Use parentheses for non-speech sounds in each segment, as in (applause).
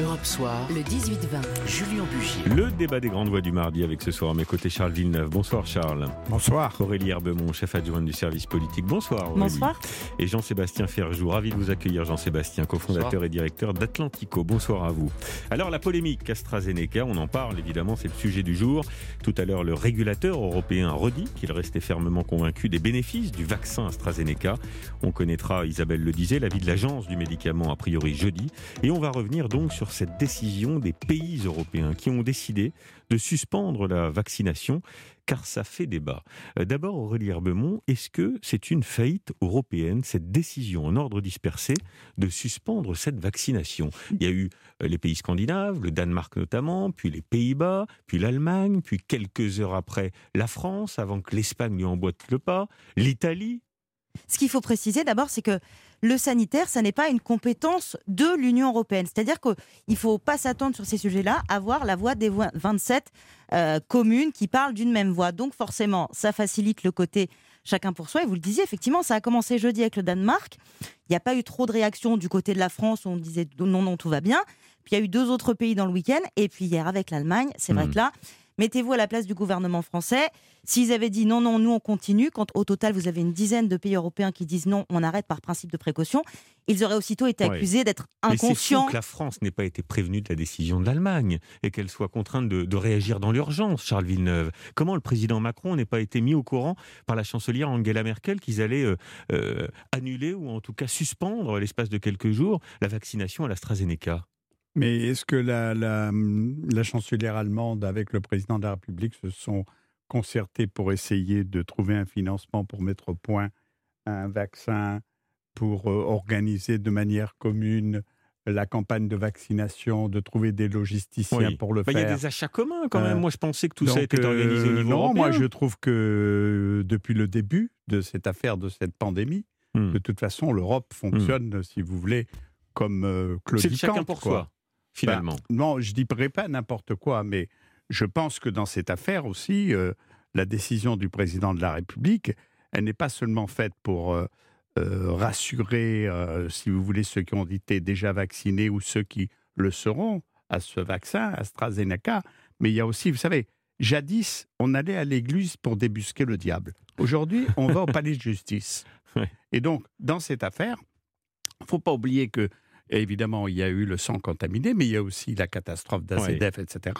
Europe Soir, le 18-20, Julien Bugier. Le débat des grandes voix du mardi avec ce soir à mes côtés Charles Villeneuve. Bonsoir Charles. Bonsoir. Aurélie Herbemont, chef adjoint du service politique. Bonsoir Aurélie. Bonsoir. Et Jean-Sébastien Ferjou, ravi de vous accueillir Jean-Sébastien, cofondateur et directeur d'Atlantico. Bonsoir à vous. Alors la polémique AstraZeneca, on en parle évidemment, c'est le sujet du jour. Tout à l'heure, le régulateur européen redit qu'il restait fermement convaincu des bénéfices du vaccin AstraZeneca. On connaîtra, Isabelle le disait, l'avis de l'agence du médicament a priori jeudi. Et on va revenir donc sur cette décision des pays européens qui ont décidé de suspendre la vaccination car ça fait débat. Euh, d'abord, Aurélie Herbemont, est-ce que c'est une faillite européenne, cette décision en ordre dispersé de suspendre cette vaccination? Il y a eu euh, les pays scandinaves, le Danemark notamment, puis les Pays-Bas, puis l'Allemagne, puis quelques heures après la France, avant que l'Espagne lui emboîte le pas, l'Italie. Ce qu'il faut préciser d'abord, c'est que le sanitaire, ça n'est pas une compétence de l'Union européenne. C'est-à-dire qu'il ne faut pas s'attendre sur ces sujets-là à voir la voix des 27 euh, communes qui parlent d'une même voix. Donc forcément, ça facilite le côté chacun pour soi. Et vous le disiez, effectivement, ça a commencé jeudi avec le Danemark. Il n'y a pas eu trop de réactions du côté de la France où on disait non, non, tout va bien. Puis il y a eu deux autres pays dans le week-end. Et puis hier avec l'Allemagne, c'est vrai Mhm. que là, mettez-vous à la place du gouvernement français. S'ils avaient dit non, non, nous on continue, quand au total vous avez une dizaine de pays européens qui disent non, on arrête par principe de précaution, ils auraient aussitôt été Ouais. accusés d'être Mais inconscients. que la France n'ait pas été prévenue de la décision de l'Allemagne et qu'elle soit contrainte de, de réagir dans l'urgence, Charles Villeneuve. Comment le président Macron n'est pas été mis au courant par la chancelière Angela Merkel qu'ils allaient euh, euh, annuler ou en tout cas suspendre l'espace de quelques jours la vaccination à l'AstraZeneca? Mais est-ce que la, la, la chancelière allemande, avec le président de la République, se sont concertés pour essayer de trouver un financement pour mettre au point un vaccin, pour euh, organiser de manière commune la campagne de vaccination, de trouver des logisticiens Oui. pour le Bah, Il y a faire? des achats communs quand même. Euh, Moi, je pensais que tout ça était organisé au euh, niveau non, européen. moi je trouve que depuis le début de cette affaire, de cette pandémie, Hmm. de toute façon, l'Europe fonctionne, si vous voulez, comme euh, C'est Claudie le chacun pour quoi. soi, finalement. Bah, non, je ne dirais pas n'importe quoi, mais je pense que dans cette affaire aussi, euh, la décision du président de la République, elle n'est pas seulement faite pour euh, euh, rassurer, si vous voulez, ceux qui ont été déjà vaccinés ou ceux qui le seront à ce vaccin, AstraZeneca, mais il y a aussi, vous savez, jadis, on allait à l'église pour débusquer le diable. Aujourd'hui, on va au palais de justice. (laughs) Et donc, dans cette affaire, il ne faut pas oublier que Évidemment, il y a eu le sang contaminé, mais il y a aussi la catastrophe d'AZF, etc.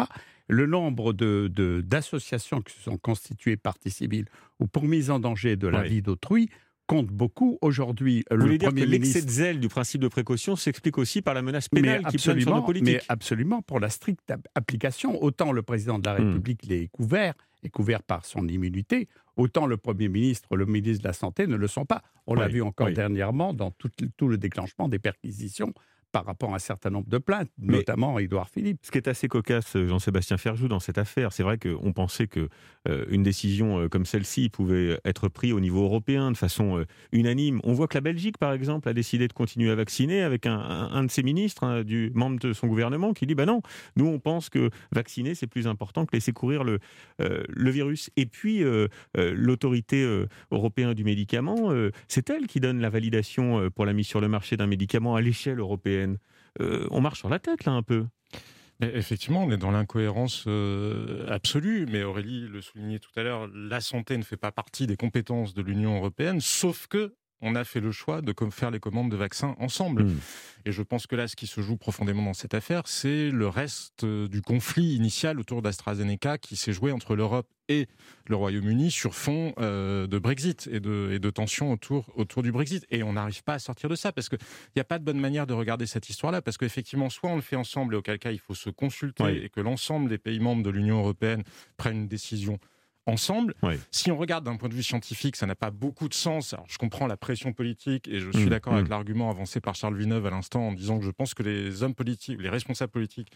Le nombre de- de- d'associations qui se sont constituées partie civile ou pour mise en danger de la Oui. vie d'autrui compte beaucoup. Aujourd'hui, Vous le voulez dire Premier que l'excès de zèle du principe de précaution s'explique aussi par la menace pénale Mais qui plane sur nos absolument, politiques mais absolument, pour la stricte ap- application, autant le président de la Hmm. République l'est couvert, est couvert par son immunité, autant le Premier ministre, le ministre de la Santé ne le sont pas. On l'a vu encore oui. dernièrement dans tout, tout le déclenchement des perquisitions par rapport à un certain nombre de plaintes, Mais- notamment Édouard Philippe. Ce qui est assez cocasse, Jean-Sébastien Ferjou, dans cette affaire, c'est vrai qu'on pensait que euh, une décision euh, comme celle-ci pouvait être prise au niveau européen de façon euh, unanime. On voit que la Belgique, par exemple, a décidé de continuer à vacciner avec un, un- un de ses ministres, hein, du membre de son gouvernement, qui dit bah non, nous on pense que vacciner c'est plus important que laisser courir le, euh, le virus. Et puis euh, euh, l'autorité euh, européenne du médicament, euh, c'est elle qui donne la validation euh, pour la mise sur le marché d'un médicament à l'échelle européenne. Euh, on marche sur la tête là un peu. Effectivement, on est dans l'incohérence euh, absolue, mais Aurélie le soulignait tout à l'heure, la santé ne fait pas partie des compétences de l'Union européenne, sauf que on a fait le choix de faire les commandes de vaccins ensemble. Mm. Et je pense que là, ce qui se joue profondément dans cette affaire, c'est le reste euh, du conflit initial autour d'AstraZeneca qui s'est joué entre l'Europe et le Royaume-Uni sur fond euh, de Brexit et de, et de tensions autour, autour du Brexit. Et on n'arrive pas à sortir de ça parce qu'il n'y a pas de bonne manière de regarder cette histoire-là. Parce qu'effectivement, soit on le fait ensemble et auquel cas il faut se consulter Oui. et que l'ensemble des pays membres de l'Union européenne prennent une décision ensemble. Oui. Si on regarde d'un point de vue scientifique, ça n'a pas beaucoup de sens. Alors, je comprends la pression politique et je suis Mm, d'accord mm. avec l'argument avancé par Charles Villeneuve à l'instant en disant que je pense que les hommes politiques, les responsables politiques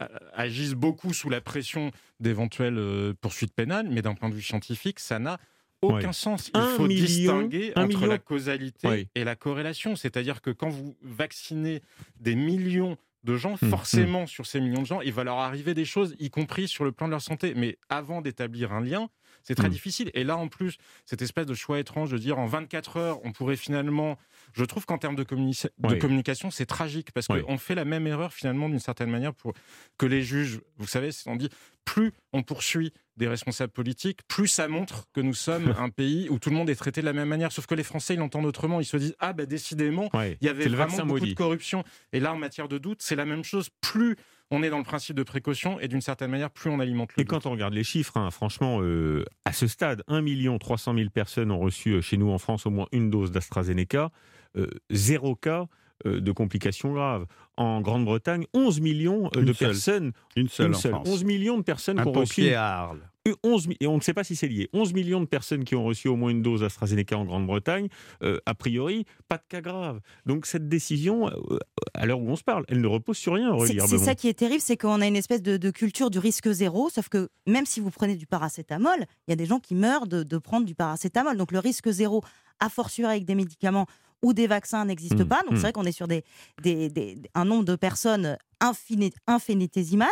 euh, agissent beaucoup sous la pression d'éventuelles euh, poursuites pénales, mais d'un point de vue scientifique, ça n'a aucun sens. Il Un faut million- distinguer entre million- la causalité et la corrélation. C'est-à-dire que quand vous vaccinez des millions de gens, Mm, forcément, sur ces millions de gens, il va leur arriver des choses, y compris sur le plan de leur santé. Mais avant d'établir un lien, C'est très Mm. difficile. Et là, en plus, cette espèce de choix étrange de dire en 24 heures, on pourrait finalement. Je trouve qu'en termes de, communi- de Oui. communication, c'est tragique parce Oui. qu'on fait la même erreur finalement d'une certaine manière pour que les juges, vous savez, on dit plus on poursuit des responsables politiques, plus ça montre que nous sommes (laughs) un pays où tout le monde est traité de la même manière. Sauf que les Français, ils l'entendent autrement. Ils se disent ah ben décidément, Ouais, il y avait vraiment beaucoup maudit. de corruption. Et là, en matière de doute, c'est la même chose. Plus on est dans le principe de précaution et d'une certaine manière, plus on alimente le Et doute. quand on regarde les chiffres, hein, franchement, euh, à ce stade, 1 300 000 personnes ont reçu euh, chez nous en France au moins une dose d'AstraZeneca, euh, zéro cas de complications graves. En Grande-Bretagne, 11 millions euh, Une de seule. personnes, Une seule une en seule, France. 11 millions de personnes qui ont reçu à Arles. Euh, 11 mi- et on ne sait pas si c'est lié. 11 millions de personnes qui ont reçu au moins une dose AstraZeneca en Grande-Bretagne, euh, a priori, pas de cas graves. Donc cette décision, euh, à l'heure où on se parle, elle ne repose sur rien, C'est ça qui est terrible, c'est qu'on a une espèce de, de culture du risque zéro, sauf que même si vous prenez du paracétamol, il y a des gens qui meurent de, de prendre du paracétamol. Donc le risque zéro, a fortiori avec des médicaments ou des vaccins, n'existe Mmh, pas. Donc mmh. c'est vrai qu'on est sur des, des- des- un nombre de personnes infini- infinitésimal.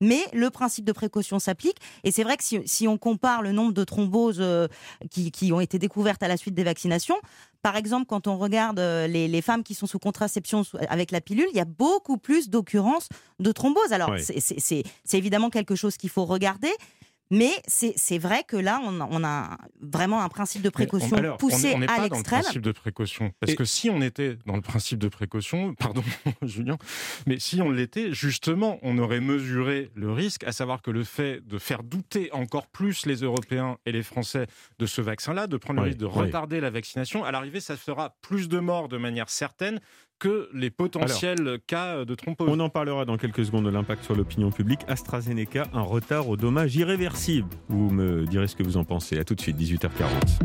Mais le principe de précaution s'applique. Et c'est vrai que si, si on compare le nombre de thromboses euh, qui, qui ont été découvertes à la suite des vaccinations, par exemple, quand on regarde euh, les, les femmes qui sont sous contraception avec la pilule, il y a beaucoup plus d'occurrences de thrombose. Alors, c'est évidemment quelque chose qu'il faut regarder. Mais c'est c'est vrai que là, on, a- on a vraiment un principe de précaution alors, poussé on n'est à pas dans le l'extrême. principe de précaution. Parce Et- que si on était dans le principe de précaution, (laughs) pardon (laughs) Julien, mais si on l'était, justement, on aurait mesuré le risque, à savoir que le fait de faire douter encore plus les Européens et les Français de ce vaccin-là, de prendre Oui, le risque de oui. retarder la vaccination, à l'arrivée, ça fera plus de morts de manière certaine que les potentiels cas de thrombose. On en parlera dans quelques secondes de l'impact sur l'opinion publique. AstraZeneca, un retard au dommage irréversible. Vous me direz ce que vous en pensez. À tout de suite, 18h40.